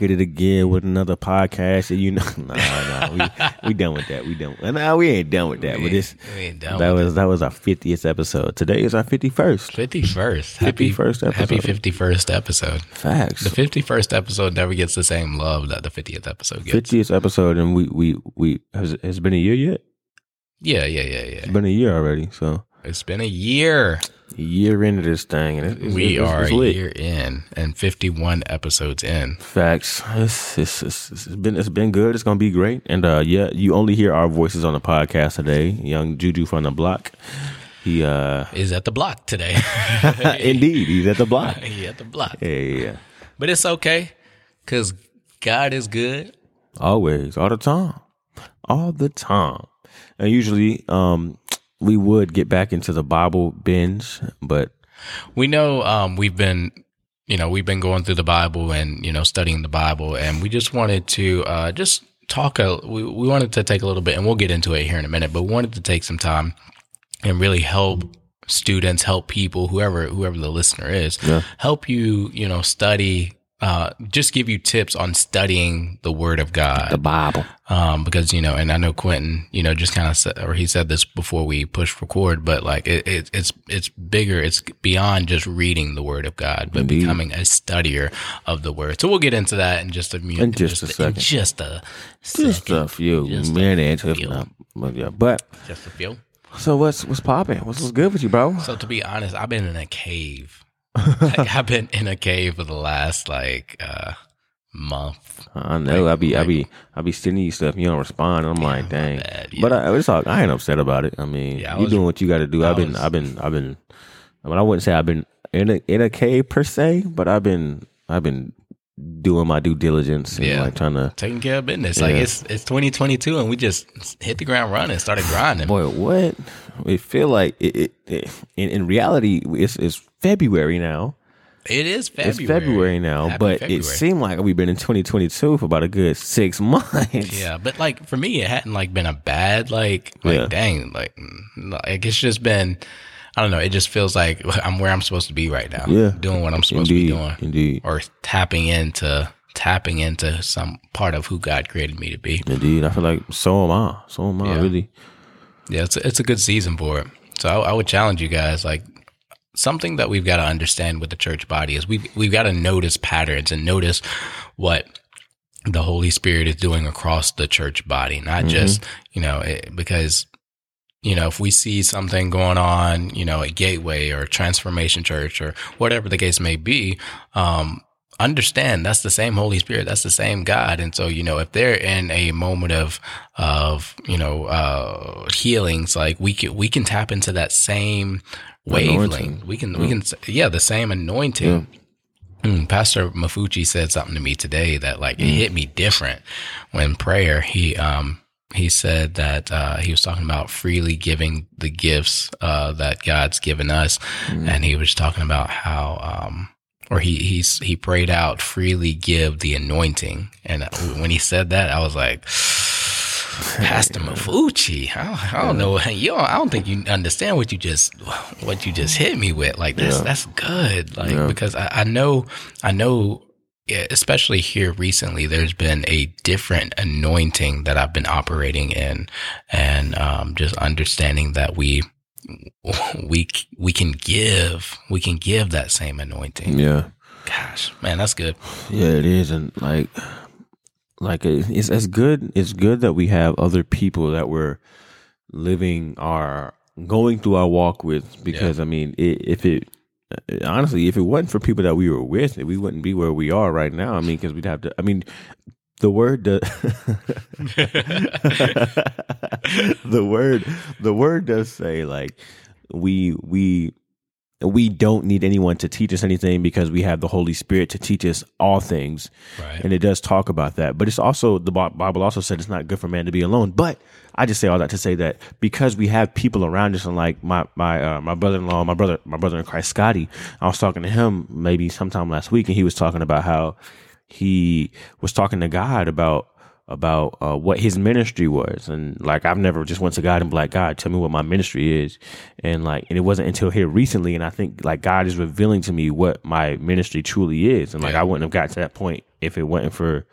Get it again with another podcast, and you know, nah, nah, we we done with that. We done. Nah, we ain't done with that. We but this ain't- we ain't done that was that was our fiftieth episode. Today is our fifty first. Fifty first, happy 51st episode. happy fifty first episode. Facts. The fifty first episode never gets the same love that the fiftieth episode gets. Fiftieth episode, and we we we has has it been a year yet? Yeah, yeah, yeah, yeah. It's been a year already. So It's been a year. Year into this thing, and it's, we it's, are it's a year in and fifty one episodes in. Facts. It's, it's, it's, it's been it's been good. It's gonna be great. And uh, yeah, you only hear our voices on the podcast today. Young Juju from the block. He uh, Is at the block today. indeed, he's at the block. he at the block. Yeah, yeah, yeah. But it's okay because God is good. Always, all the time, all the time. And usually, um, we would get back into the Bible binge, but We know um, we've been, you know, we've been going through the Bible and you know studying the Bible, and we just wanted to uh, just talk. A, we we wanted to take a little bit, and we'll get into it here in a minute. But we wanted to take some time and really help students, help people, whoever whoever the listener is, Yeah. help you, you know, study. Uh, just give you tips on studying the Word of God the Bible. um, because you know, and I know Quentin, you know, just kind of said, or he said this before we pushed record, but like it, it, it's it's bigger, it's beyond just reading the Word of God, but Indeed. becoming a studier of the Word. So we'll get into that in just a minute, In just a in second. just a Just a few Just a minutes, if few. not. But yeah, but just a few. so what's what's popping? What's what's good with you, bro? So to be honest, I've been in a cave. like, I've been in a cave for the last like uh month. I know. I be I be I be sending you stuff. You don't respond. I'm like, dang. bad, But I, it's all, I ain't upset about it. I mean, Yeah, I you was- doing what you got to do. I I've been was- I've been I've been. I mean, I wouldn't say I've been in a in a cave per se, but I've been I've been doing my due diligence and Yeah. like trying to. Taking care of business. Like it's it's 2022 and we just hit the ground running, started grinding. Boy, what? It feel like it. it, it in, in reality, it's it's February now. It is February. It's February now, Happy but February. it seemed like we've been in 2022 for about a good six months. Yeah, but like for me, it hadn't like been a bad like like Yeah. dang like like it's just been I don't know. It just feels like I'm where I'm supposed to be right now. Yeah. doing what I'm supposed Indeed, to be doing, indeed, or tapping into tapping into some part of who God created me to be. indeed. I feel like so am I. So am I. Yeah. Really. Yeah, it's a, it's a good season for it. So I, I would challenge you guys like something that we've got to understand with the church body is we've we've got to notice patterns and notice what the Holy Spirit is doing across the church body, not just you know it, because you know if we see something going on, you know, at Gateway or Transformation Church or whatever the case may be. Um, understand that's the same Holy Spirit, that's the same God. And so, you know, if they're in a moment of, of, you know, uh, healings, like we can, we can tap into that same wavelength. We can, we can, yeah, the same anointing. Mm, Pastor Mafucci said something to me today that like it hit me different when prayer, he, um, he said that uh, he was talking about freely giving the gifts uh, that God's given us, and he was talking about how, um, or he he's he prayed out freely give the anointing, and uh, when he said that, I was like. Pastor Mafucci, I don't, I don't know. You, don't, I don't think you understand what you just what you just hit me with. Like that's Yeah. that's good. Like Yeah. because I, I know I know especially here recently, there's been a different anointing that I've been operating in, and um, just understanding that we we we can give we can give that same anointing. Yeah. Gosh, man, that's good. Yeah, it is, and like, like it's it's good. It's good that we have other people that we're living our going through our walk with. Because I mean, i if it honestly, if it wasn't for people that we were with, we wouldn't be where we are right now. I mean, because we'd have to. I mean, the word does. the word the word does say like we we we don't need anyone to teach us anything because we have the Holy Spirit to teach us all things. Right. And it does talk about that. But it's also, the Bible also said it's not good for man to be alone. But I just say all that to say that because we have people around us and like my, my, uh, my brother-in-law, my brother, my brother in Christ, Scotty, I was talking to him maybe sometime last week and he was talking about how he was talking to God about about uh, what his ministry was. And like i've never just went to god and be like god tell me what my ministry is. And like and it wasn't until here recently and i think like god is revealing to me what my ministry truly is. And like Yeah. i wouldn't have got to that point if it wasn't for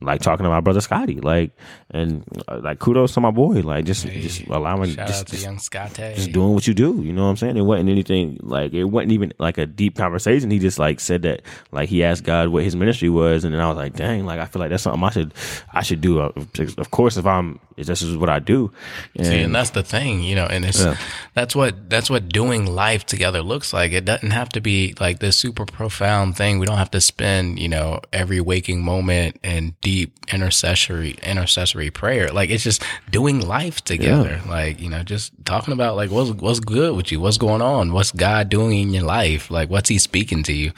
like talking to my brother Scotty, like and uh, like kudos to my boy, like just just allowing Shout just, just, young Scott. just doing what you do. You know what I'm saying? It wasn't anything like it wasn't even like a deep conversation. He just like said that like he asked God what his ministry was, and then I was like, dang, like I feel like that's something I should I should do. Uh, Of course, if I'm if this is what I do. And, See, and that's the thing, you know, and it's Yeah. that's what that's what doing life together looks like. It doesn't have to be like this super profound thing. We don't have to spend, you know, every waking moment in deep intercessory intercessory prayer. Like it's just doing life together. Like, you know, just talking about like what's what's good with you, what's going on, what's God doing in your life, like what's he speaking to you.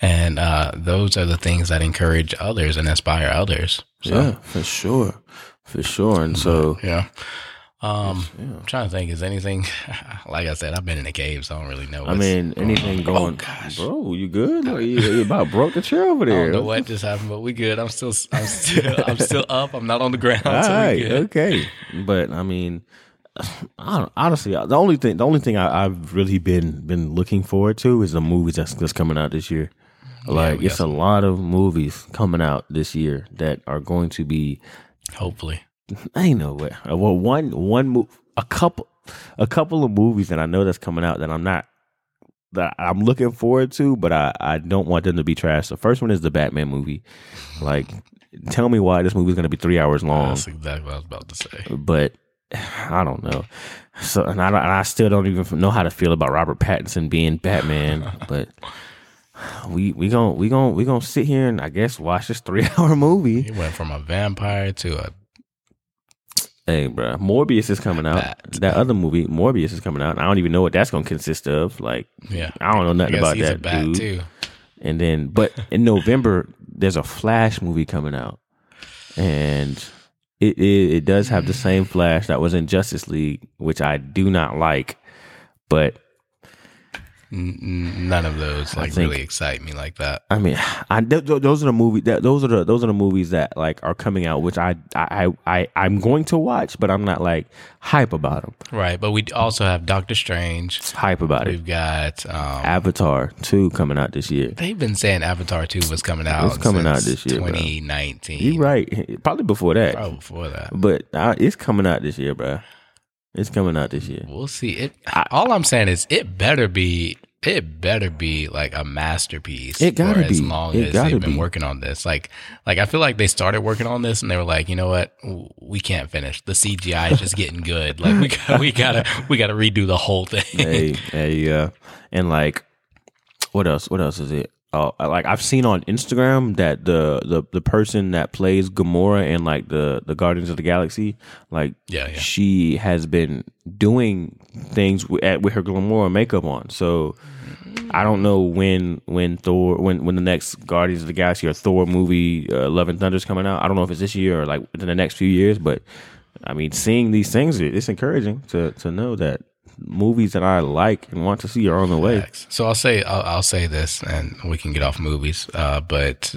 And uh those are the things that encourage others and inspire others. So yeah, for sure, for sure. And so yeah. Um, I'm trying to think. Is anything like I said? I've been in a cave, so I don't really know. I mean, anything going, Oh gosh, bro? You good? Or you, you about broke the chair over I there? don't know what just happened, but we good. I'm still, I'm still, I'm still up. I'm not on the ground. All so right, okay. But I mean, I don't, honestly, the only thing, the only thing I, I've really been been looking forward to is the movies that's, that's coming out this year. Like, it's a lot of movies coming out this year that are going to be. Hopefully, I ain't know what. uh, Well, one one mo- a couple a couple of movies that I know that's coming out that I'm not that I'm looking forward to, but I I don't want them to be trash. The first one is the Batman movie. Like, tell me why this movie is going to be three hours long that's exactly what I was about to say. but I don't know. So and I, don't- and I still don't even know how to feel about Robert Pattinson being Batman. but we we gon' we gon' we gonna sit here and I guess watch this three hour movie. He went from a vampire to a Hey, bro, Morbius is coming out. Bat. That other movie, Morbius, is coming out. I don't even know what that's gonna consist of. Like, yeah. I don't know nothing about that dude. too. And then, but in November, there's a Flash movie coming out, and it, it it does have the same Flash that was in Justice League, which I do not like. But None of those like think- really excite me like that. I mean, I th- th- those are the movies that those are the those are the movies that like are coming out, which I I I I'm going to watch, but I'm not like hype about them. Right, but we also have Doctor Strange. Hype about it. We've got um, Avatar two coming out this year. They've been saying Avatar 2 was coming out. It's coming out this year, bro. 2019. You're right? Probably before that, Probably before that. but uh, it's coming out this year, bro. It's coming out this year. We'll see. It. all I'm saying is, it better be. It better be like a masterpiece. It gotta for as be. long It as gotta they've been be. working on this. Like, like I feel like they started working on this and they were like, you know what, we can't finish. The CGI is just getting good. Like we got, we gotta, we gotta redo the whole thing. hey, hey, yeah, and like, what else? What else is it? Oh, like I've seen on Instagram that the the the person that plays Gamora in like the the Guardians of the Galaxy, like, Yeah, yeah. she has been doing things with, at, with her Gamora makeup on. So I don't know when when Thor when when the next Guardians of the Galaxy or Thor movie uh, Love and Thunder is coming out. I don't know if it's this year or like within the next few years, but I mean, seeing these things, it's encouraging to to know that movies that I like and want to see are on the way. So I'll say I'll, I'll say this, and we can get off movies. Uh, but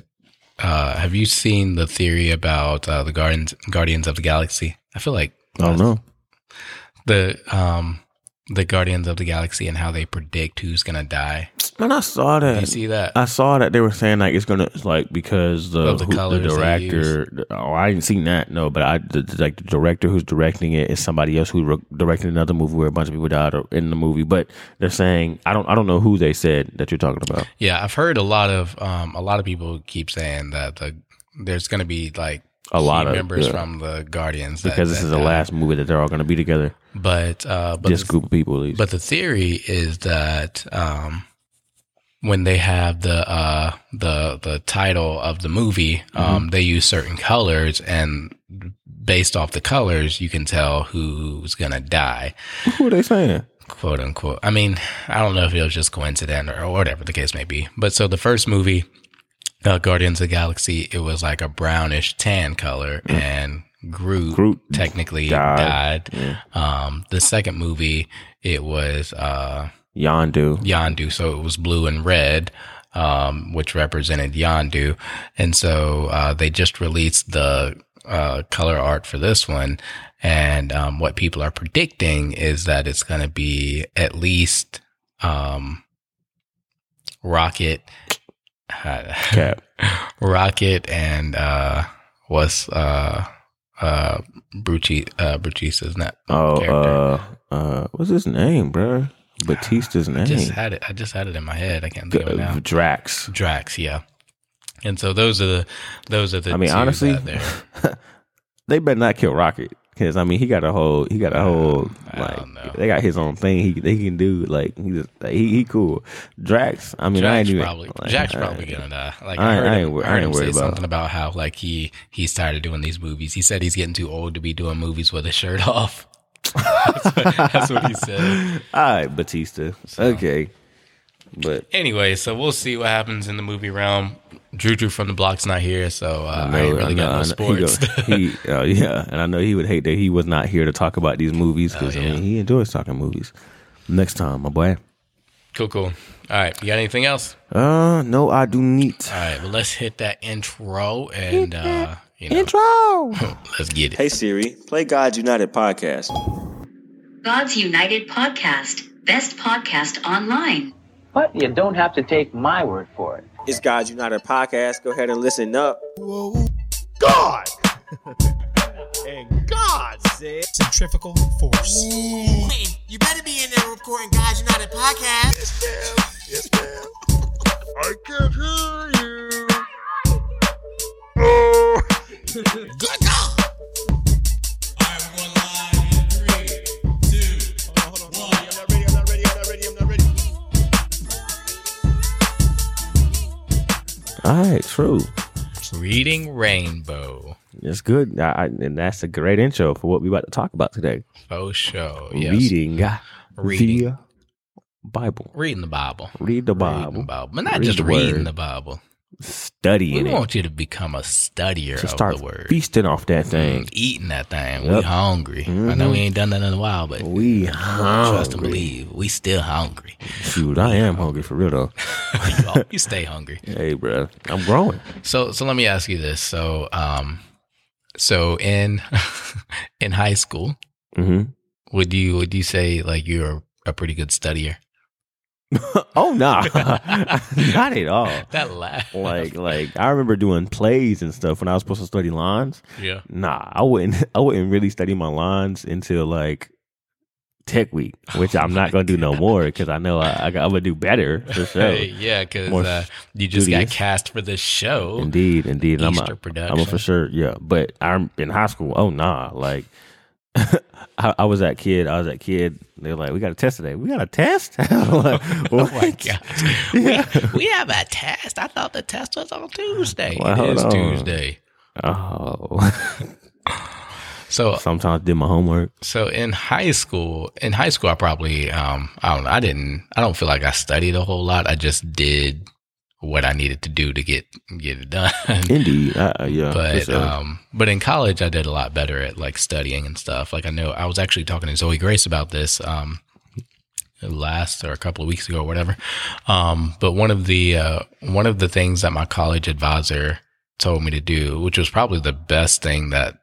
uh, have you seen the theory about uh, the Guardians Guardians of the Galaxy? I feel like I don't know. the um the Guardians of the Galaxy and how they predict who's gonna die. Man, I saw that. You see that? I saw that they were saying like it's gonna like because the Of the who- the director. Oh, I didn't see that. No, but I the, the- like the director who's directing it is somebody else who re- directed another movie where a bunch of people died in the movie. But they're saying I don't I don't know who they said that you're talking about. yeah, I've heard a lot of um a lot of people keep saying that the there's gonna be like A lot of- members yeah. from the Guardians that- Because this that is the die. last movie that they're all gonna be together. But uh, but This the- group of people, at least. But the theory is that um, when they have the uh, the the title of the movie, um, they use certain colors, and based off the colors, you can tell who's gonna die, who are they saying? quote unquote. I mean, I don't know if it was just coincident or whatever the case may be. But so the first movie, uh, Guardians of the Galaxy, it was like a brownish tan color, and Groot, Groot technically died. died. Um, the second movie, it was uh, Yondu. Yandu, so it was blue and red, um, which represented Yandu, and so uh, they just released the uh, color art for this one, and um, what people are predicting is that it's going to be at least um, Rocket Cap. Rocket and uh, what's uh, uh, Brucci, uh, Brucista's not Oh, character. uh, uh, what's his name, bro? Bautista's name. I just had it. I just had it in my head. I can't think of it now. Drax. Drax, yeah. And so those are the those are the. I mean, honestly, they better not kill Rocket because I mean he got a whole he got a whole like they got his own thing he they can do like he just like, he he cool. Drax. I mean I ain't even probably like, Jack's I- uh, probably gonna die. Like I I, heard I him, I heard him say about- something about how like he he's tired of doing these movies. He said he's getting too old to be doing movies with his shirt off. that's, what, that's what he said. All right, Bautista. Okay, but Anyway, so we'll see what happens in the movie realm. Drew Drew from the block's not here, so uh, I, know- ain't really got know- no sports. He, go- he uh, yeah, and I know he would hate that he was not here to talk about these movies because Oh, yeah. mean he enjoys talking movies. Next time, my boy. cool, cool. All right, you got anything else? Uh, no, I do need All right, well let's hit that intro and uh, you know, intro. let's get it. hey Siri, play God's United podcast. God's United Podcast, best podcast online. But you don't have to take my word for it. It's God's United podcast. Go ahead and listen up. Whoa. God! and God said, centrifugal force. Man, you better be in there recording God's United podcast. Yes, ma'am. Yes, ma'am. I can hear you. Oh. Good God. All right, true. Reading Rainbow. It's good, I, I, and that's a great intro for what we're about to talk about today. Faux show. Yes. Reading, Reading. the Bible. Reading the Bible. Read the Reading Bible. the Bible. But not Read just the reading word. the Bible. We Studying it. want you to become a studier To of start the word. feasting off that thing. Eating that thing. We Yep. hungry. I know we ain't done that in a while, but We hungry. trust and believe. We still hungry. Shoot, I am hungry for real though. you, stay hungry. hey, bro, I'm growing. So so let me ask you this. So um so in in high school, hmm would you would you say like you're a pretty good studier? oh nah, not at all. That laugh. Like, like I remember doing plays and stuff when I was supposed to study lines. yeah. Nah, I wouldn't. I wouldn't really study my lines until like tech week, which I'm not gonna do no more because I know I, I, am gonna do better for sure. Yeah, because uh, you just got cast for this show. Indeed, indeed. And I'm Easter a, production. I'm a for sure. Yeah, but I'm in high school. Oh nah, like. I, I was that kid. I was that kid. They're like, "We got a test today. We got a test." Like, Oh my god, we, we have a test. I thought the test was on Tuesday. Well, it hold on. Tuesday. Oh, So sometimes did my homework. so in high school, in high school, I probably um I don't know. I didn't. I don't feel like I studied a whole lot. I just did what I needed to do to get get it done. Indeed, uh, uh, yeah. but sure. um but in college I did a lot better at like studying and stuff. Like I know I was actually talking to Zoe Grace about this um last or a couple of weeks ago or whatever. Um but one of the uh one of the things that my college advisor told me to do, which was probably the best thing that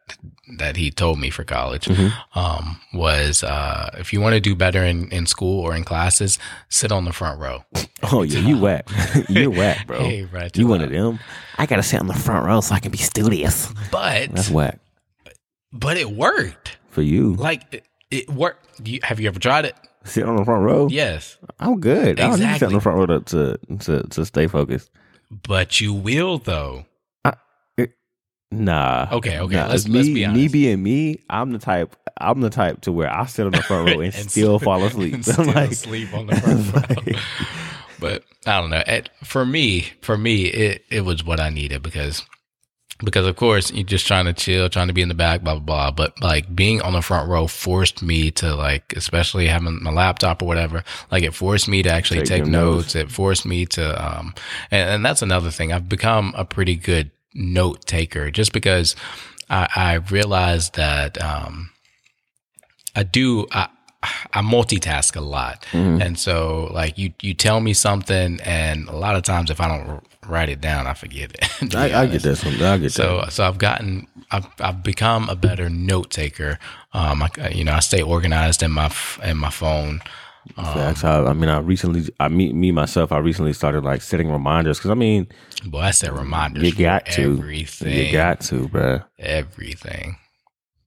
that he told me for college, Mm-hmm. um, was uh, if you want to do better in, in school or in classes, sit on the front row. oh yeah, you whack. You're whack, bro. Hey, right, you one of them. I gotta sit on the front row so I can be studious. But That's whack but it worked. for you. Like it, it worked. You, have you ever tried it? sit on the front row. Yes, I'm good. I don't need to sit on the front row to to to, to stay focused. but you will though. Nah. Okay, okay, Nah. let's- me, let's be Me being me, I'm the type. I'm the type to where I sit on the front row and, And still fall asleep. and still like, sleep on the front row. But I don't know. It, for me, for me, it it was what I needed because because of course you're just trying to chill, trying to be in the back, blah blah blah. But like being on the front row forced me to like, especially having my laptop or whatever. Like it forced me to actually Take take, your notes. It forced me to, um, and, and that's another thing. I've become a pretty good note taker just because I, I realized that um, I do. I, I multitask a lot, and so like you, you tell me something, and a lot of times if I don't write it down, I forget it. I, I get that. Some, I get So, that. so I've gotten, I've, I've become a better note taker. Um, I, you know, I stay organized in my, in my phone. Facts. I, I mean, I recently, I me, me myself, I recently started like setting reminders because I mean, Boy, I said reminders. you got to, everything. you got to, bruh. everything.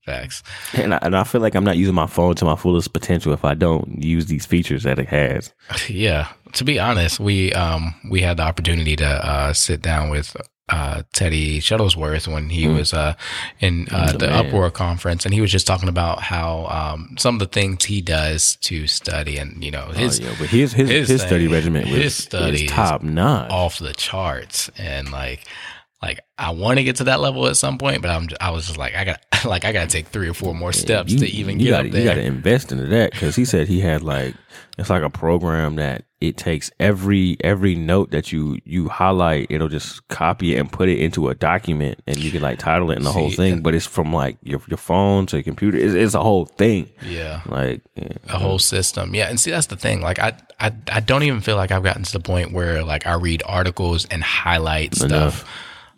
Facts. And I, and I feel like I'm not using my phone to my fullest potential if I don't use these features that it has. Yeah. To be honest, we um we had the opportunity to uh sit down with uh Teddy Shuttlesworth when he was uh in uh, the man. Upward conference and he was just talking about how um some of the things he does to study and you know his oh, yeah, but his his his, his study regimen was, his study was is top notch. off the charts and like like I want to get to that level at some point, but I'm I was just like I got like I got to take three or four more steps you, to even get gotta, up there. You got to invest into that because he said he had like it's like a program that it takes every every note that you you highlight, it'll just copy it and put it into a document, and you can like title it and the whole thing. But it's from like your your phone to your computer. It's, it's a whole thing. yeah. Like yeah. a whole system. Yeah, and see that's the thing. Like I, I, I don't even feel like I've gotten to the point where like I read articles and highlight stuff.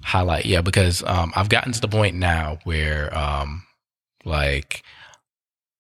Highlight, yeah, because um, I've gotten to the point now where um, like.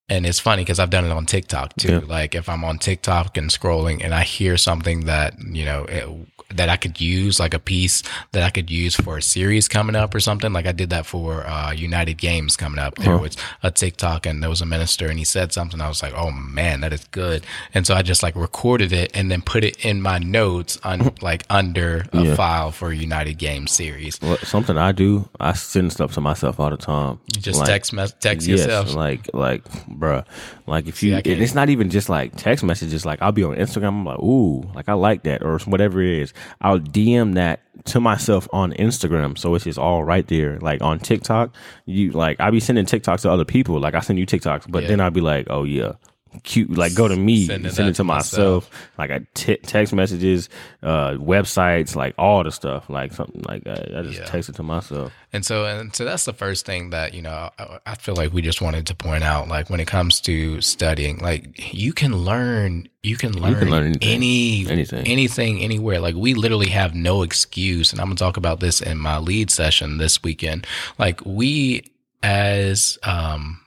And it's funny because I've done it on TikTok too. Yeah. Like if I'm on TikTok and scrolling and I hear something that, you know, it, that I could use, like a piece that I could use for a series coming up or something. Like I did that for uh, United Games coming up. There Uh-huh. was a TikTok and there was a minister and he said something. I was like, oh man, that is good. And so I just like recorded it and then put it in my notes on like under a Yeah. file for United Games series. What, something I do, I send stuff to myself all the time. You just Like, text mes- text yes, yourself. like like bruh. Like if you I and it's not even just like text messages, like I'll be on Instagram, I'm like, ooh, like I like that or whatever it is. I'll DM that to myself on Instagram. So it's just all right there. Like on TikTok, you like I be sending TikToks to other people. Like I send you TikToks, but Yeah. then I'll be like, oh yeah. Cute, like go to me, Sending send, it to to myself. Like I t- text messages, uh, websites, like all the stuff, like something like that. I just Yeah. text it to myself. And so, and so that's the first thing that, you know, I, I feel like we just wanted to point out, like when it comes to studying, like you can learn, you can learn, learn anything. any, Anything. anything, anywhere. Like we literally have no excuse. And I'm to talk about this in my lead session this weekend. Like we as, um,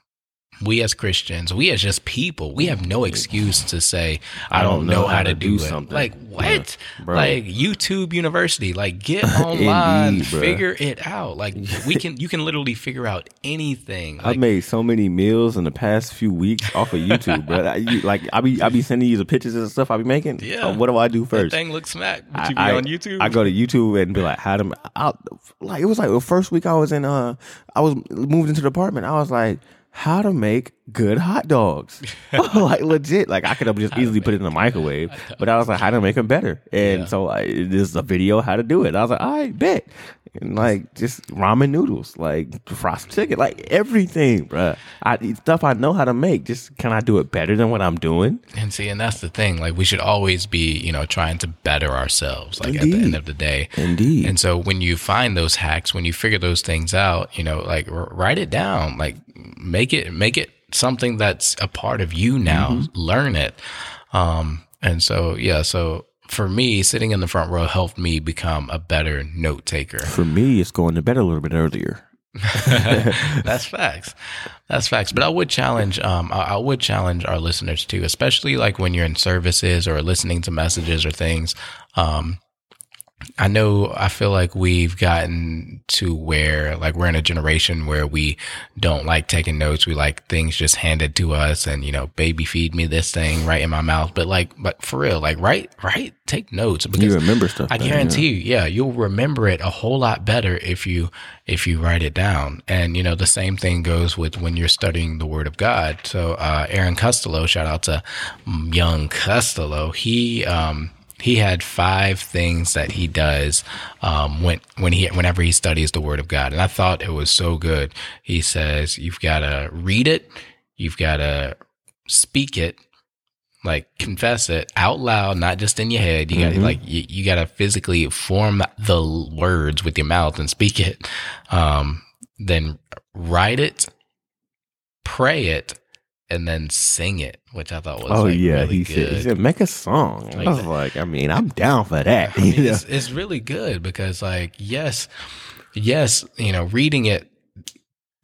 we as Christians, we as just people, we have no excuse to say, I don't know how to do something. Like what? Bro. Like YouTube University, like get online, Indeed, figure it out. Like we can, you can literally figure out anything. I've made so many meals in the past few weeks off of YouTube, bro. I, like I be I be sending you the pictures and stuff I be making. Yeah. Uh, what do I do that first? thing looks smack. I, you be I- on YouTube? I go to YouTube and be like, how to I, like it was like the first week I was in uh I was moved into the apartment. I was like, how to make good hot dogs, like legit. Like I could have just easily put it in the microwave, but I was like, how to make them better. And Yeah. so I, this is a video how to do it. I was like, I bet. And like just ramen noodles, like frosted chicken, like everything, bruh. I stuff I know how to make. Just can I do it better than what I'm doing? and see, and that's the thing. Like we should always be, you know, trying to better ourselves. Like at the end of the day. Indeed. And so when you find those hacks, when you figure those things out, you know, like r- write it down, like make it, make it something that's a part of you now. Mm-hmm. Learn it. Um, and so, yeah, so for me, sitting in the front row helped me become a better note taker. For me, it's going to bed a little bit earlier. That's facts. That's facts. But I would challenge, um, I, I would challenge our listeners too, especially like when you're in services or listening to messages or things. Um, I know I feel like we've gotten to where like we're in a generation where we don't like taking notes. We like things just handed to us and, you know, baby feed me this thing right in my mouth. But like, but for real, like write, write, take notes because You remember stuff. I guarantee you, yeah, you'll remember it a whole lot better if you if you write it down. And you know, the same thing goes with when you're studying the Word of God. So, uh, Aaron Costello, shout out to mm, young Costello. He um, he had five things that he does um, when when he whenever he studies the Word of God, and I thought it was so good. He says you've got to read it, you've got to speak it like confess it out loud, not just in your head. You got to Mhm. like you, you got to physically form the words with your mouth and speak it. Um, then write it, pray it, and then sing it, which I thought was Oh like, yeah, really he good. said, he said make a song. Like I was like, I mean, I'm down for that. I mean, it's, it's really good because like yes yes you know reading it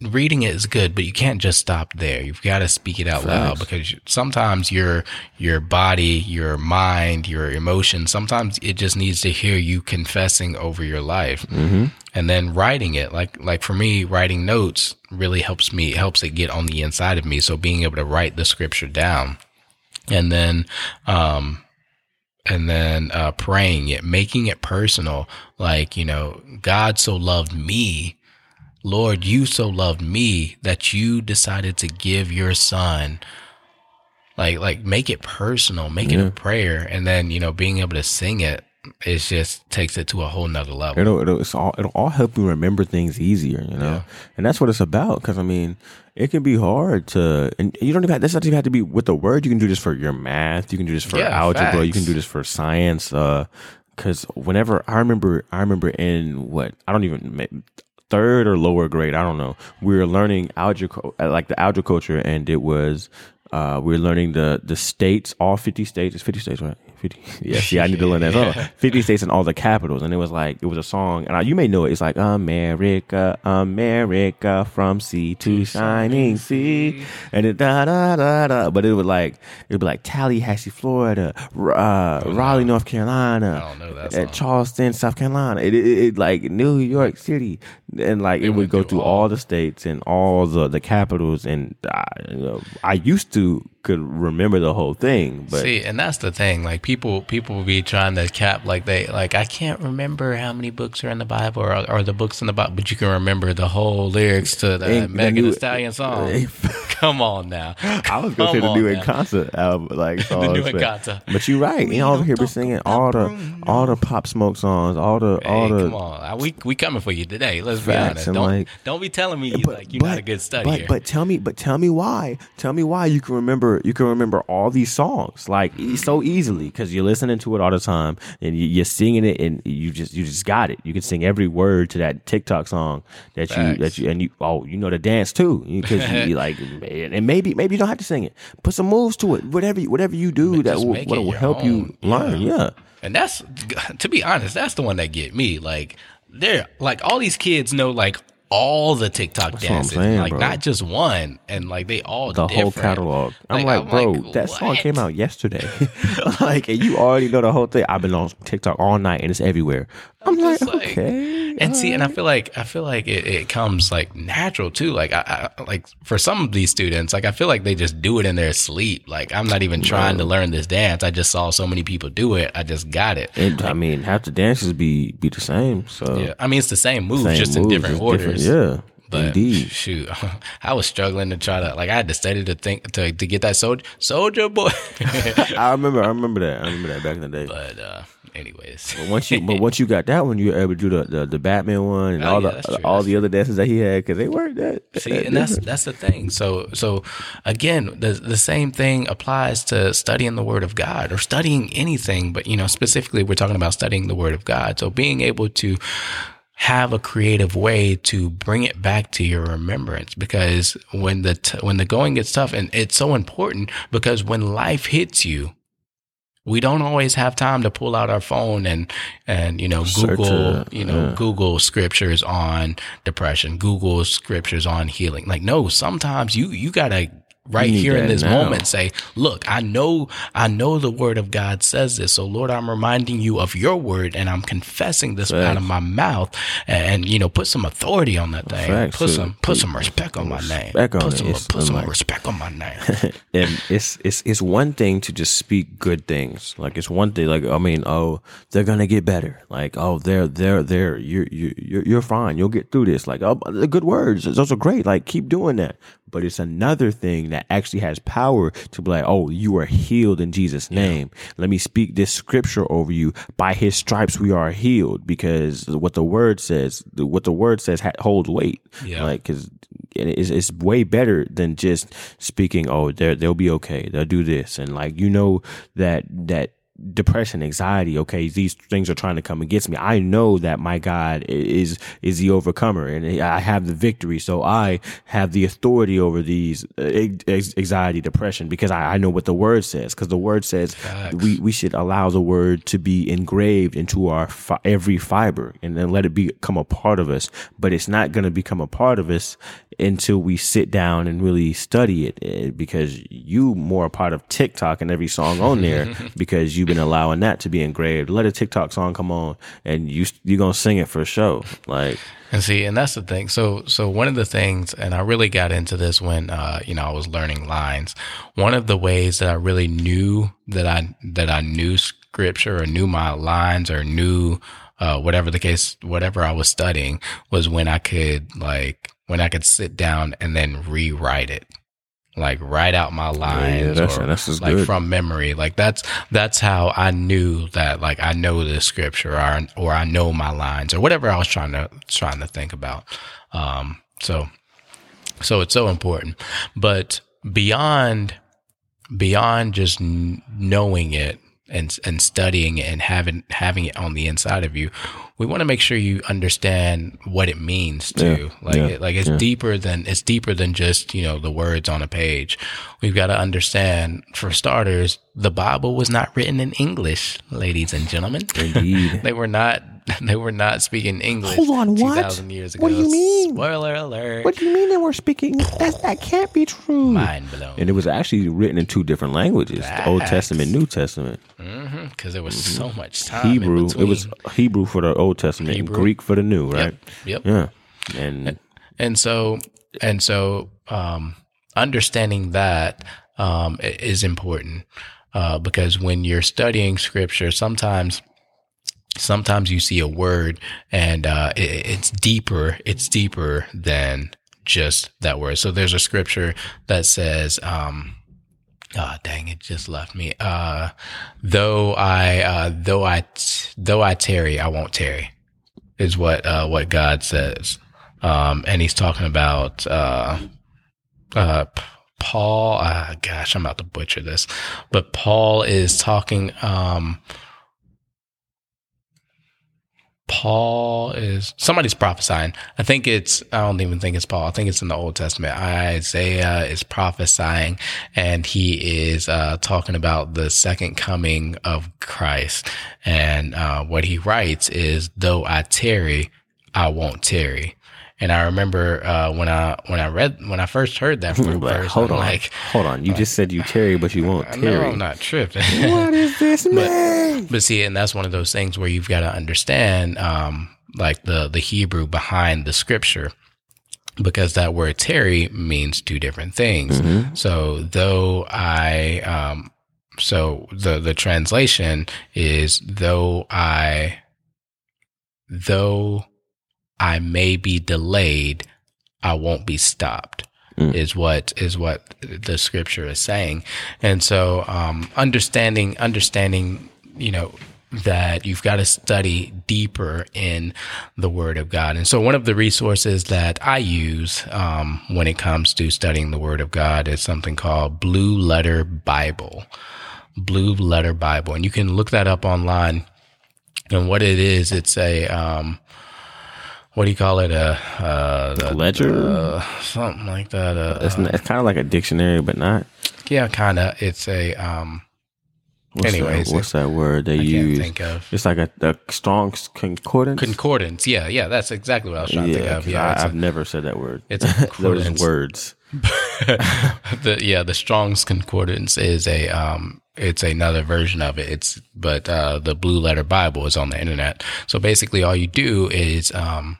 reading it is good, but you can't just stop there. You've got to speak it out loud because sometimes your your body, your mind, your emotions, sometimes it just needs to hear you confessing over your life, mm-hmm. and then writing it. Like like for me, writing notes really helps me helps it get on the inside of me. So being able to write the scripture down, and then um and then uh, praying it, making it personal. Like, you know, God so loved me. Lord, you so loved me that you decided to give your son. Like, like make it personal, make it a prayer. And then, you know, being able to sing it, it just takes it to a whole nother level. It'll it'll it's all it'll all help you remember things easier, you know. Yeah. And that's what it's about. Because I mean, it can be hard to, and you don't even have, this doesn't even have to be with the word. You can do this for your math. You can do this for Yeah, algebra. You can do this for science. Uh, because whenever I remember, I remember in what I don't even third or lower grade, I don't know. We were learning algebra, uh, like the algebra culture, and it was uh, we were learning the the states, all fifty states. It's fifty states, right? Fifty. Yeah. See, I need to learn that. Oh, fifty states and all the capitals, and it was like it was a song, and I, you may know it. It's like America, America, from sea to shining sea, and it da da da da. But it would like it would be like Tallahassee, Florida, uh, Raleigh, North Carolina, I don't know that at song. Charleston, South Carolina. It, it, it like New York City, and like it, would go through through all the states and all the the capitals. And I, you know, I used to could remember the whole thing, but See, and that's the thing. Like people, people will be trying to cap like they like. I can't remember how many books are in the Bible or, or the books in the Bible, but you can remember the whole lyrics to the Ain't- Megan Thee Stallion song. Come on now. I was gonna say the new. Encanto album, like songs, new but- Encanto. But you're right. You know, over here be singing all the all the pop smoke songs, all the all the come on. We we coming for you today. Let's be honest. and, Don't like- don't be telling me like you're not a good studier. But, but tell me, but tell me why. Tell me why you can remember. You can remember all these songs like so easily because you're listening to it all the time and you, you're singing it and you just you just got it. You can sing every word to that TikTok song that you that you and you oh you know the dance too because you, like and maybe maybe you don't have to sing it. Put some moves to it. Whatever you- whatever you do that will, will help you own. learn. Yeah. And that's to be honest, that's the one that get me. Like they're like all these kids know like all the TikTok what I'm dances, saying, like bro. not just one, and like they all the whole catalog. I'm like, bro, that song came out yesterday. like, and you already know the whole thing. I've been on TikTok all night and it's everywhere. I'm, like, just like- okay. And see, and I feel like I feel like it, it comes like natural too. Like I, I like for some of these students, like I feel like they just do it in their sleep. Like I'm not even trying to learn this dance. I just saw so many people do it. I just got it. And I mean, half the dances be be the same. So Yeah, I mean it's the same move, same just in different orders. yeah, But indeed. shoot, I was struggling to try to like I had to study to think to to get that soldier Soulja Boy. I remember. I remember that. I remember that back in the day. but uh anyways, But once you, but once you got that one, you were able to do the the, the Batman one and Oh, all yeah, the true, all the other dances that he had because they weren't that. See, that and that's that's the thing. So so again, the the same thing applies to studying the Word of God or studying anything, but you know specifically we're talking about studying the Word of God. So being able to have a creative way to bring it back to your remembrance because when the t- when the going gets tough and it's so important because when life hits you we don't always have time to pull out our phone and and you know Search google it, you know yeah. google scriptures on depression google scriptures on healing like no sometimes you you gotta right here in this now. moment say look i know i know the word of god says this so lord i'm reminding you of your word and i'm confessing this out of my mouth and, you know put some authority on that thing Facts, put some put some respect on my name on put some, It's- put some like- respect on my name and it's it's it's one thing to just speak good things. Like it's one thing. Like I mean, oh, they're gonna get better. Like oh, they're they're they're you're you you're, you're fine. You'll get through this. Like oh, the good words. Those are great. Like keep doing that. But it's another thing that actually has power to be like, oh, you are healed in Jesus' name. Let me speak this scripture over you. By His stripes we are healed, because what the word says, what the word says holds weight. Yeah. Like because it's, it's way better than just speaking. Oh, they'll be okay. They'll do this, and like you know that that depression, anxiety. Okay, these things are trying to come against me. I know that my God is is the overcomer, and I have the victory. So I have the authority over these uh, anxiety, depression, because I, I know what the Word says. Because the Word says we we should allow the Word to be engraved into our fi- every fiber, and then let it become a part of us. But it's not going to become a part of us until we sit down and really study it, eh, because you more a part of TikTok and every song on there because you've been allowing that to be engraved. Let a TikTok song come on and you you're gonna sing it for a show. Like And see, and that's the thing. So, so one of the things, and I really got into this when, uh, you know, I was learning lines. One of the ways that I really knew that I, that I knew scripture or knew my lines or knew, uh, whatever the case, whatever I was studying was when I could like, when I could sit down and then rewrite it. Like write out my lines that's- or that's like good. from memory. Like that's that's how I knew that like I know the scripture or or I know my lines or whatever I was trying to trying to think about. Um, so so it's so important. But beyond beyond just kn- knowing it and and studying it and having having it on the inside of you, we want to make sure you understand what it means too. Yeah, like yeah, it, like it's yeah. deeper than it's deeper than just you know the words on a page. We've got to understand, for starters, the Bible was not written in English, ladies and gentlemen. indeed. they were not. They were not speaking English. Hold on, two what? thousand years ago. What do you mean? Spoiler alert! what do you mean they were speaking? That that can't be true. Mind blown. And it was actually written in two different languages: the Old Testament, New Testament. Mm. Because there was so much time. Hebrew. It was Hebrew for the Old Testament, and Greek for the New, right? Yep. Yeah. And and so and so um understanding that um is important uh because when you're studying scripture sometimes sometimes you see a word and uh it, it's deeper it's deeper than just that word so there's a scripture that says um Ah, dang! It just left me. Uh, though I, uh, though I, though I tarry, I won't tarry, is what uh, what God says. Um, and He's talking about uh, uh, Paul. Uh, gosh, I'm about to butcher this, but Paul is talking. Um, Paul is somebody's prophesying. I think it's, I don't even think it's Paul. I think it's in the Old Testament. Isaiah is prophesying and he is uh, talking about the second coming of Christ. And uh, what he writes is, though I tarry, I won't tarry. And I remember uh, when I when I read when I first heard that from But verse, hold I'm on, like, hold on. You just said you tarry, but you won't I tarry. know I'm not tripping. What does this mean? But see, and that's one of those things where you've got to understand, um, like the the Hebrew behind the scripture, because that word "tarry" means two different things. So, though I, um, so the the translation is though I, though I may be delayed, I won't be stopped. Is what is what the scripture is saying, and so um, understanding understanding you know that you've got to study deeper in the Word of God. And so, one of the resources that I use um, when it comes to studying the Word of God is something called Blue Letter Bible. Blue Letter Bible, and you can look that up online. And what it is, it's a um, what do you call it? A, uh, a Ledger? uh, something like that. Uh, It's, it's kind of like a dictionary, but not. yeah, kind of. It's a um, What's Anyways, that, what's that word they I use? think of. It's like a, a strong concordance. concordance. Yeah, yeah, that's exactly what I was trying to think of. Yeah, I, I've never said that word. it's a Those concordance. words. the yeah the Strong's Concordance is a um it's another version of it. It's but uh the Blue Letter Bible is on the internet. So basically, all you do is um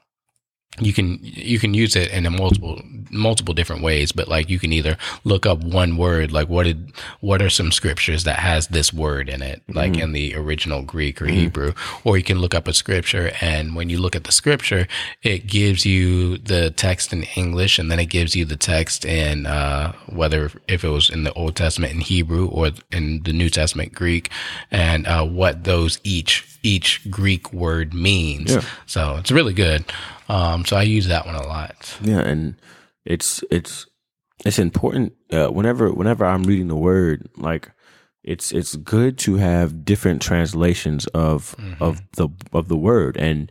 you can you can use it in a multiple multiple different ways but like you can either look up one word like what did what are some scriptures that has this word in it like in the original greek or hebrew or you can look up a scripture and when you look at the scripture it gives you the text in english and then it gives you the text in uh whether if it was in the old testament in hebrew or in the new testament greek and uh what those each each greek word means Yeah. so it's really good um, so I use that one a lot. Yeah, and it's it's it's important uh, whenever whenever I'm reading the word, like it's it's good to have different translations of Mm-hmm. of the of the word and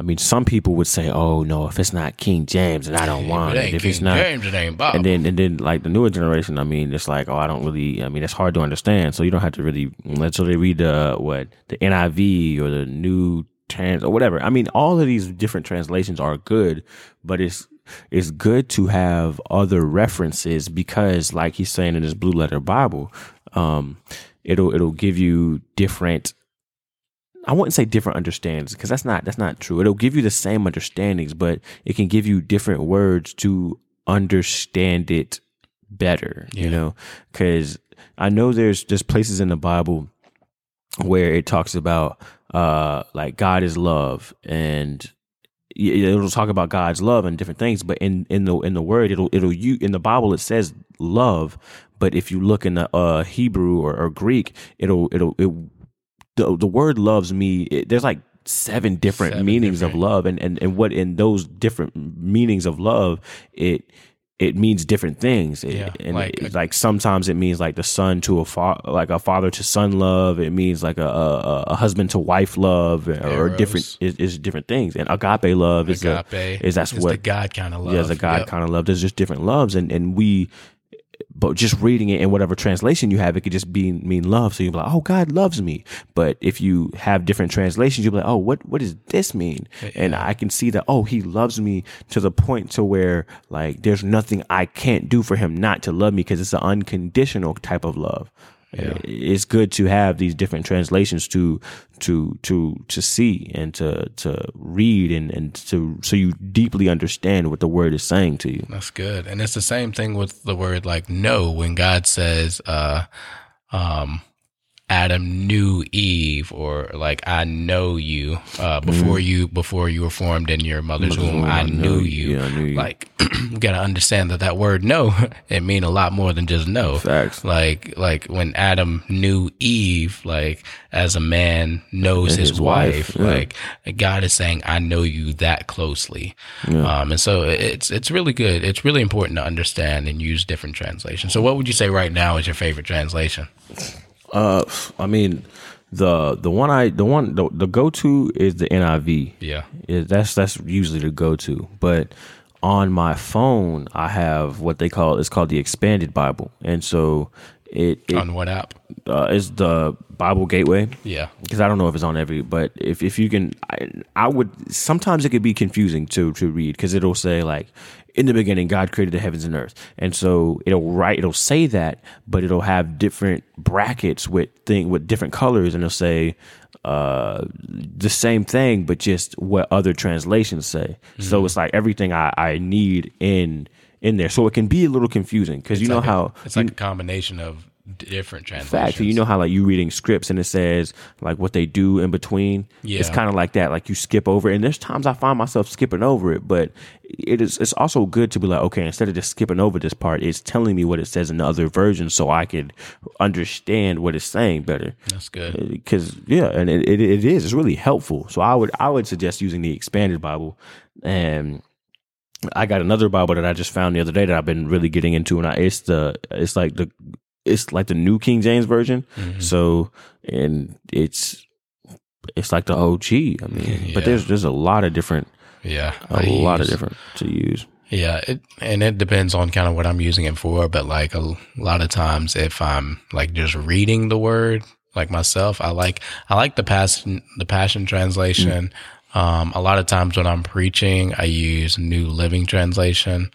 I mean some people would say oh no if it's not King James and I don't want it it if King it's not James, it ain't Bob. and then and then like the newer generation I mean it's like oh I don't really I mean it's hard to understand so you don't have to really let's so they read the what the NIV or the new trans or whatever I mean all of these different translations are good but it's it's good to have other references because like he's saying in his blue letter bible um it'll it'll give you different I wouldn't say different understandings because that's not that's not true. It'll give you the same understandings, but it can give you different words to understand it better. You know, because I know there's there's places in the Bible where it talks about uh like God is love and it'll talk about God's love and different things, but in in the in the word it'll it'll you in the Bible it says love, but if you look in the uh Hebrew or, or Greek, it'll it'll it the the word loves me. It, there's like seven different Seven meanings of love, and and and what in those different meanings of love it. It means different things, It- Yeah, and like- like, like sometimes it means like the son to a fa- like a father to son love. It means like a a, a husband to wife love, or, different is, is different things. And agape love is a- is that's is what the God kind of love. yeah, it's a God kind of love. There's just different loves, and and we, but just reading it in whatever translation you have, it could just be mean love. So you're like, oh, God loves me. But if you have different translations, you'll be like, oh, what what does this mean? And I can see that, oh, He loves me to the point to where like there's nothing I can't do for Him not to love me because it's an unconditional type of love. It's good to have these different translations to to to to see and to to read and and to so you deeply understand what the word is saying to you. That's good. And it's the same thing with the word like know when God says uh um Adam knew Eve or like I know you uh before you before you were formed in your mother's womb I knew you. Yeah, I knew you. Like you got to understand that that word know it mean a lot more than just know. Facts. Like like when Adam knew Eve like as a man knows And his, his wife, wife, yeah. like God is saying, "I know you that closely," um, and so it's it's really good. It's really important to understand and use different translations. So, what would you say right now is your favorite translation? Uh, I mean, the the one I the one the, the go to is the NIV. Yeah, Yeah, that's that's usually the go to. But on my phone, I have what they call it's called the expanded Bible, and so it, it on what app? uh, is the Bible Gateway. Yeah, because I don't know if it's on every, but if if you can, I, I would. Sometimes it could be confusing to to read because it'll say like, in the beginning, God created the heavens and earth, and so it'll write, it'll say that, but it'll have different brackets with thing with different colors, and it'll say uh the same thing, but just what other translations say. So it's like everything I I need in in there, so it can be a little confusing because you know Like a- how it's like a combination of different translations. fact. You know how like you reading scripts and it says like what they do in between. Yeah. It's kind of like that. Like you skip over, it. and there's times I find myself skipping over it. But it is. It's also good to be like, okay, instead of just skipping over this part, it's telling me what it says in the other version, so I could understand what it's saying better. that's good. Uh, because yeah, and it, it it is. It's really helpful. So I would I would suggest using the expanded Bible and. I got another Bible that I just found the other day that I've been really getting into, and I, it's the it's like the it's like the new King James version. Mm-hmm. So and it's it's like the OG. I mean, but there's there's a lot of different Yeah, a I lot of different to use. Yeah, it, and it depends on kind of what I'm using it for. But like a lot of times, if I'm like just reading the word, like myself, I like I like the passion the Passion translation. Um, a lot of times when I'm preaching, I use New Living Translation.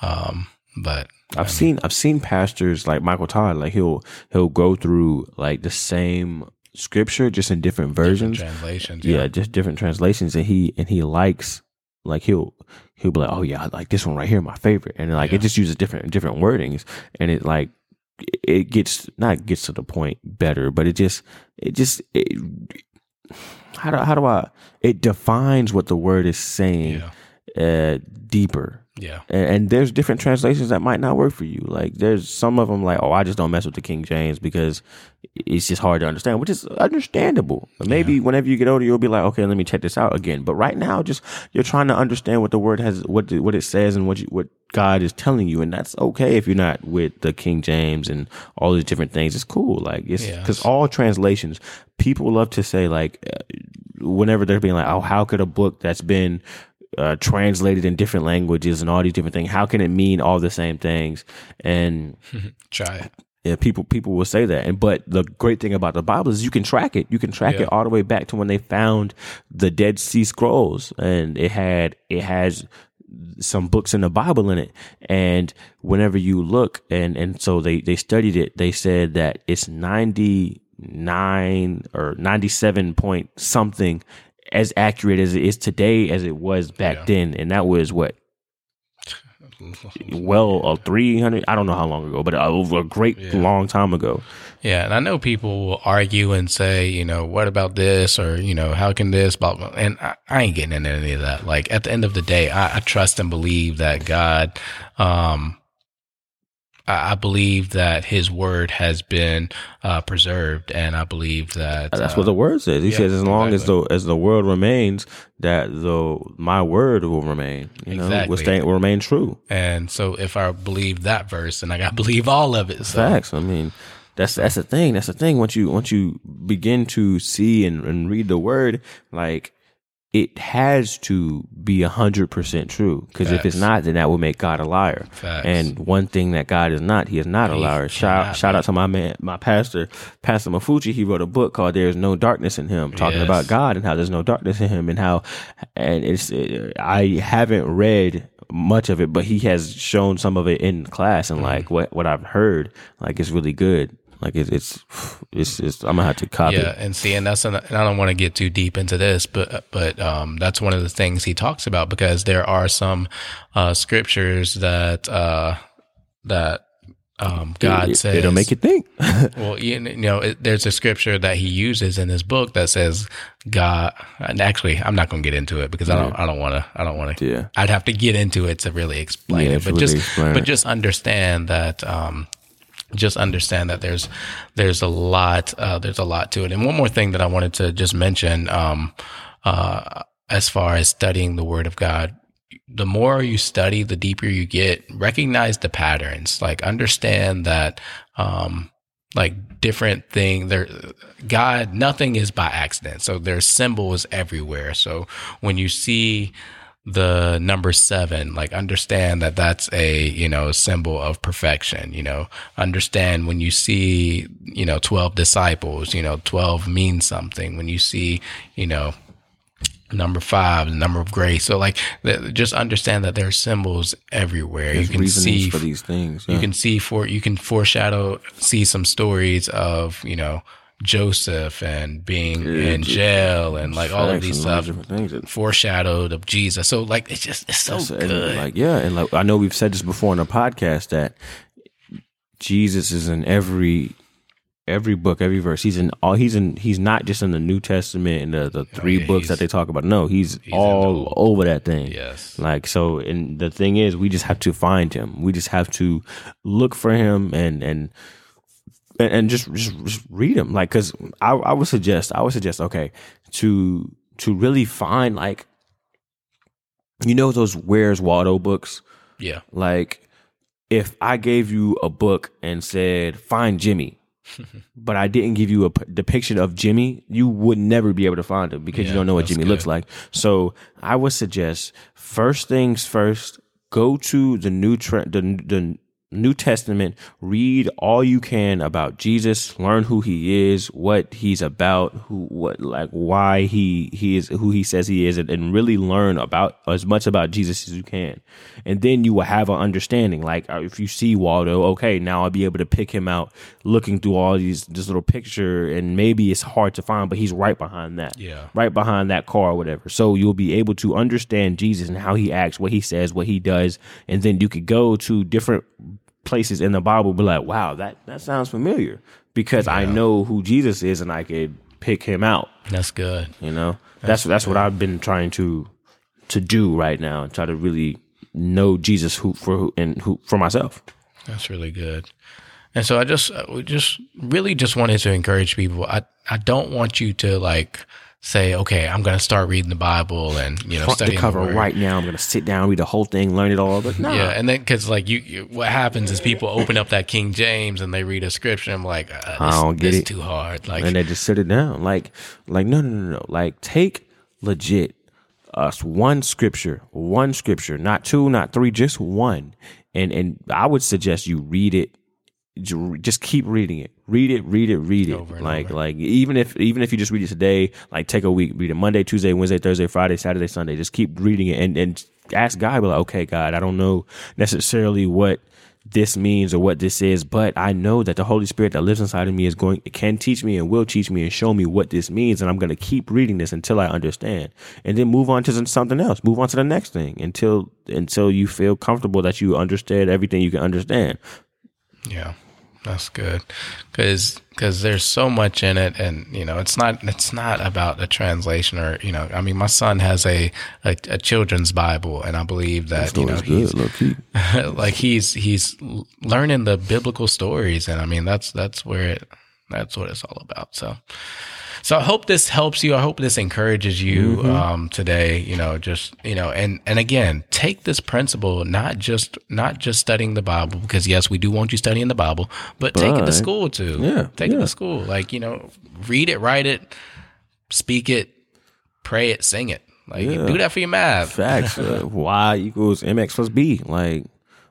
Um, but I've seen I've seen pastors like Michael Todd like he'll he'll go through like the same scripture just in different versions. translations, yeah. yeah, just different translations and he and he likes like he'll he'll be like oh yeah I like this one right here my favorite and like Yeah. it just uses different different wordings and it like it gets not gets to the point better but it just it just it, how do how do I it defines what the word is saying Yeah. uh, deeper. Yeah. And, and there's different translations that might not work for you. Like there's some of them like, oh, I just don't mess with the King James because it's just hard to understand, which is understandable. Maybe whenever you get older, you'll be like, okay, let me check this out again. But right now, just you're trying to understand what the word has, what the, what it says, and what you, what God is telling you, and that's okay if you're not with the King James and all these different things. It's cool, like it's Yeah. because all translations, people love to say like, uh, whenever they're being like, oh, how could a book that's been uh, translated in different languages and all these different things, how can it mean all the same things? And Try it. yeah, people people will say that. And but the great thing about the Bible is you can track it. You can track Yeah. it all the way back to when they found the Dead Sea Scrolls, and it had it has some books in the Bible in it. And whenever you look, and and so they they studied it, they said that it's ninety nine or ninety seven point something as accurate as it is today as it was back Yeah. then, and that was what well uh, 300 i don't know how long ago but uh, over a great Yeah. long time ago Yeah, and I know people will argue and say, you know, what about this or you know, how can this? Blah, blah. And I, I ain't getting into any of that. Like at the end of the day, I, I trust and believe that God, um, I, believe that His word has been uh, preserved, and I believe that that's uh, what the word says. He yeah, says as long as the as the world remains that the my word will remain. You know will, stay, will remain true. And so, if I believe that verse, and I got to believe all of it. So, facts. I mean that's that's the thing. That's the thing. Once you once you begin to see and, and read the word like it has to be a hundred percent true because if it's not then that will make god a liar Facts. and one thing that god is not he is not a He liar shout, shout out to my man my pastor pastor mafuchi he wrote a book called there's no darkness in him talking Yes. about god and how there's no darkness in him and how and it's i haven't read much of it but he has shown some of it in class and Mm-hmm. like what what i've heard like it's really good like it's it's it's, it's i'm gonna have to copy Yeah, it. and see, and that's, an, and I don't want to get too deep into this, but but um, that's one of the things he talks about because there are some uh, scriptures that uh, that um, God It- says it'll make you think Well, you know, it, there's a scripture that he uses in his book that says God. And actually, I'm not going to get into it because I don't. I don't want to. I don't want to. Yeah. I'd have to get into it to really explain Yeah, it. But really just, explain but it. just understand that. Um, just understand that there's there's a lot uh, there's a lot to it. And one more thing that I wanted to just mention, um, uh, as far as studying the Word of God, the more you study, the deeper you get. Recognize the patterns. Like understand that, um, like different thing there. God, nothing is by accident. So there's symbols everywhere. So when you see the number seven, like understand that that's a, you know, symbol of perfection, you know, understand when you see, you know, 12 disciples, you know, 12 means something. When you see, you know, number five, the number of grace. So like, th- just understand that there are symbols everywhere. There's you can see for these things you can see for you can foreshadow see some stories of you know Joseph and being in jail and like all of these stuff things that- foreshadowed of Jesus. So like it's just it's so So, and, good. Like yeah, and like I know we've said this before in the podcast that Jesus is in every every book, every verse. He's in all. He's in. He's not just in the New Testament and the the oh, three yeah, books that they talk about. No, he's, in all over that thing. Yes. Like so, and the thing is, we just have to find him. We just have to look for him and and and, and just, just just read them. Like, because I I would suggest I would suggest okay to to really find like you know those Where's Waldo books. yeah. Like, if I gave you a book and said, find Jimmy, but I didn't give you a p- depiction of Jimmy, you would never be able to find him because you don't know what Jimmy looks like. So I would suggest first things first, go to the new trend the, the New Testament, read all you can about Jesus, learn who he is, what he's about, who what like why he he is who he says he is and, and really learn about as much about Jesus as you can. And then you will have an understanding. Like uh, if you see Waldo, okay, now I'll be able to pick him out looking through all these this little picture and maybe it's hard to find, but he's right behind that. Yeah. Right behind that car or whatever. So you'll be able to understand Jesus and how he acts, what he says, what he does, and then you could go to different places in the Bible, be like, wow, that that sounds familiar because I know who Jesus is and I could pick him out. That's good. You know, that's that's what I've been trying to to do right now and try to really know Jesus who for who and who for myself. That's really good. And so I just, uh, just really just wanted to encourage people. I, I don't want you to like say, okay, I'm going to start reading the Bible and, you know, Front the studying cover word. right now. I'm gonna sit down, read the whole thing, learn it all. But no, Yeah, and then because like you, you, what happens is people open up that King James and they read a scripture. And I'm like, uh, this, I don't get it. too hard. Like, and they just sit it down. Like, like no, no, no, no. Like, take legit us one scripture, one scripture, not two, not three, just one. And and I would suggest you read it. Just keep reading it. Read it, read it, read it. Over like, like even if even if you just read it today, like take a week, read it Monday, Tuesday, Wednesday, Thursday, Friday, Saturday, Sunday. Just keep reading it and and ask God, be like, okay, God, I don't know necessarily what this means or what this is, but I know that the Holy Spirit that lives inside of me is going can teach me and will teach me and show me what this means, and I'm going to keep reading this until I understand, and then move on to something else, move on to the next thing until until you feel comfortable that you understand everything you can understand. Yeah, that's good because because there's so much in it, and you know it's not it's not about the translation or you know I mean my son has a a, a children's Bible, and I believe that you know he's like he's he's learning the biblical stories, and I mean that's that's where it that's what it's all about. So. So I hope this helps you. I hope this encourages you um, today. You know, just you know, and and again, take this principle not just not just studying the Bible because yes, we do want you studying the Bible, but, take it to school too. Yeah, take it to school. Like you know, read it, write it, speak it, pray it, sing it. Like Yeah. do that for your math. Facts. uh, y equals mx plus b. Like,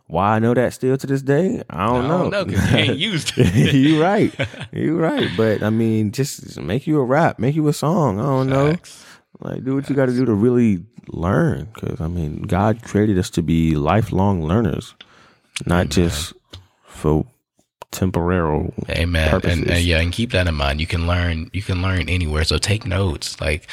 why I know that still to this day? I don't I know. don't know because you ain't used it. you right. You right. But I mean, just make you a rap, make you a song. I don't know. Like, do what you got to do to really learn. Because I mean, God created us to be lifelong learners, not just for temporal. Amen. And, and yeah, and keep that in mind. You can learn. You can learn anywhere. So take notes. Like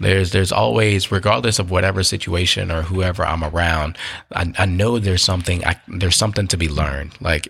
there's there's always, regardless of whatever situation or whoever I'm around, I, I know there's something. I, there's something to be learned. Like,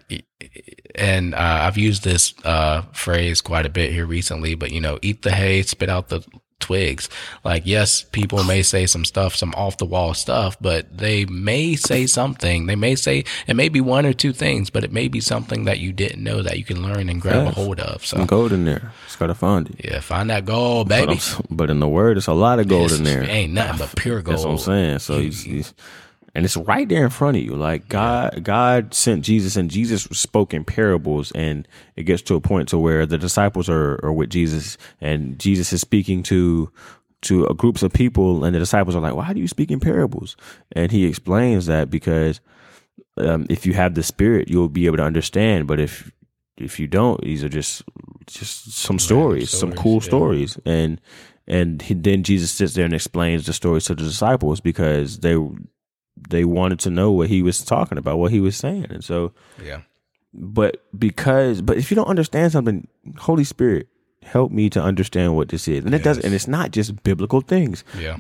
and uh, I've used this uh, phrase quite a bit here recently. But you know, eat the hay, spit out the twigs. Like, yes, people may say some stuff, some off the wall stuff, but they may say something. They may say it may be one or two things, but it may be something that you didn't know that you can learn and grab a hold of. So Some gold in there. Just gotta find it. yeah, find that gold, But, baby. I'm- but in the word, it's a lot of gold This in there. ain't nothing but pure gold. That's what I'm saying. So he's, he's and it's right there in front of you. Like God, God sent Jesus, and Jesus spoke in parables, and it gets to a point to where the disciples are, are with Jesus, and Jesus is speaking to to a groups of people, and the disciples are like, "Why do you speak in parables?" And he explains that because um, if you have the Spirit, you'll be able to understand. But if if you don't, these are just just some stories, some cool yeah. stories, and and he, then Jesus sits there and explains the stories to the disciples because they they wanted to know what he was talking about, what he was saying, and so. Yeah. But because, but if you don't understand something, Holy Spirit, help me to understand what this is, and it does, and it's not just biblical things. Yeah.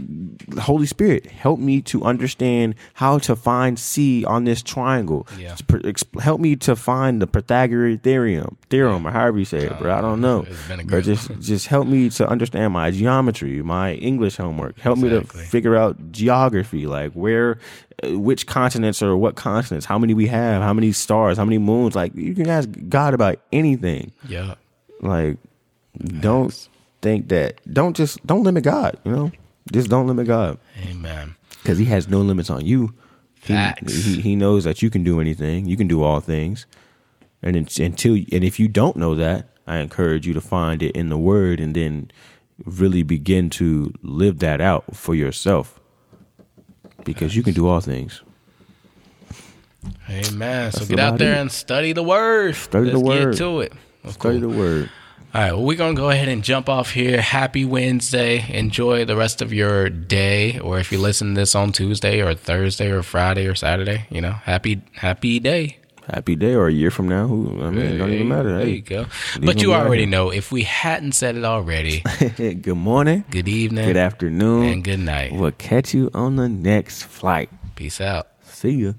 Holy Spirit, help me to understand how to find C on this triangle. Yeah. To per- exp- help me to find the Pythagorean theorem, theorem, or however you say it, bro. I don't know. it's been a but just just help me to understand my geometry, my English homework. Help me to figure out geography, like where, uh, which continents or what continents, how many we have, how many stars, how many moons. Like you can ask God about anything. Yeah. Like don't think that. Don't just don't limit God. You know, just don't limit God Amen. because He has no limits on you. He, Facts. he he knows that you can do anything. You can do all things, and it's, until and if you don't know that, I encourage you to find it in the Word and then really begin to live that out for yourself because you can do all things. Amen. So get out there it. and study the word. Study the Let's word. Get to it. That's Study cool. the Word. All right, well, we're going to go ahead and jump off here. Happy Wednesday. Enjoy the rest of your day, or if you listen to this on Tuesday or Thursday or Friday or Saturday, you know, happy, happy day. Happy day or a year from now. Who I mean, it don't even matter. There Hey, you go. But you already know, if we hadn't said it already, good morning, good evening good afternoon, and good night. We'll catch you on the next flight. Peace out. See ya.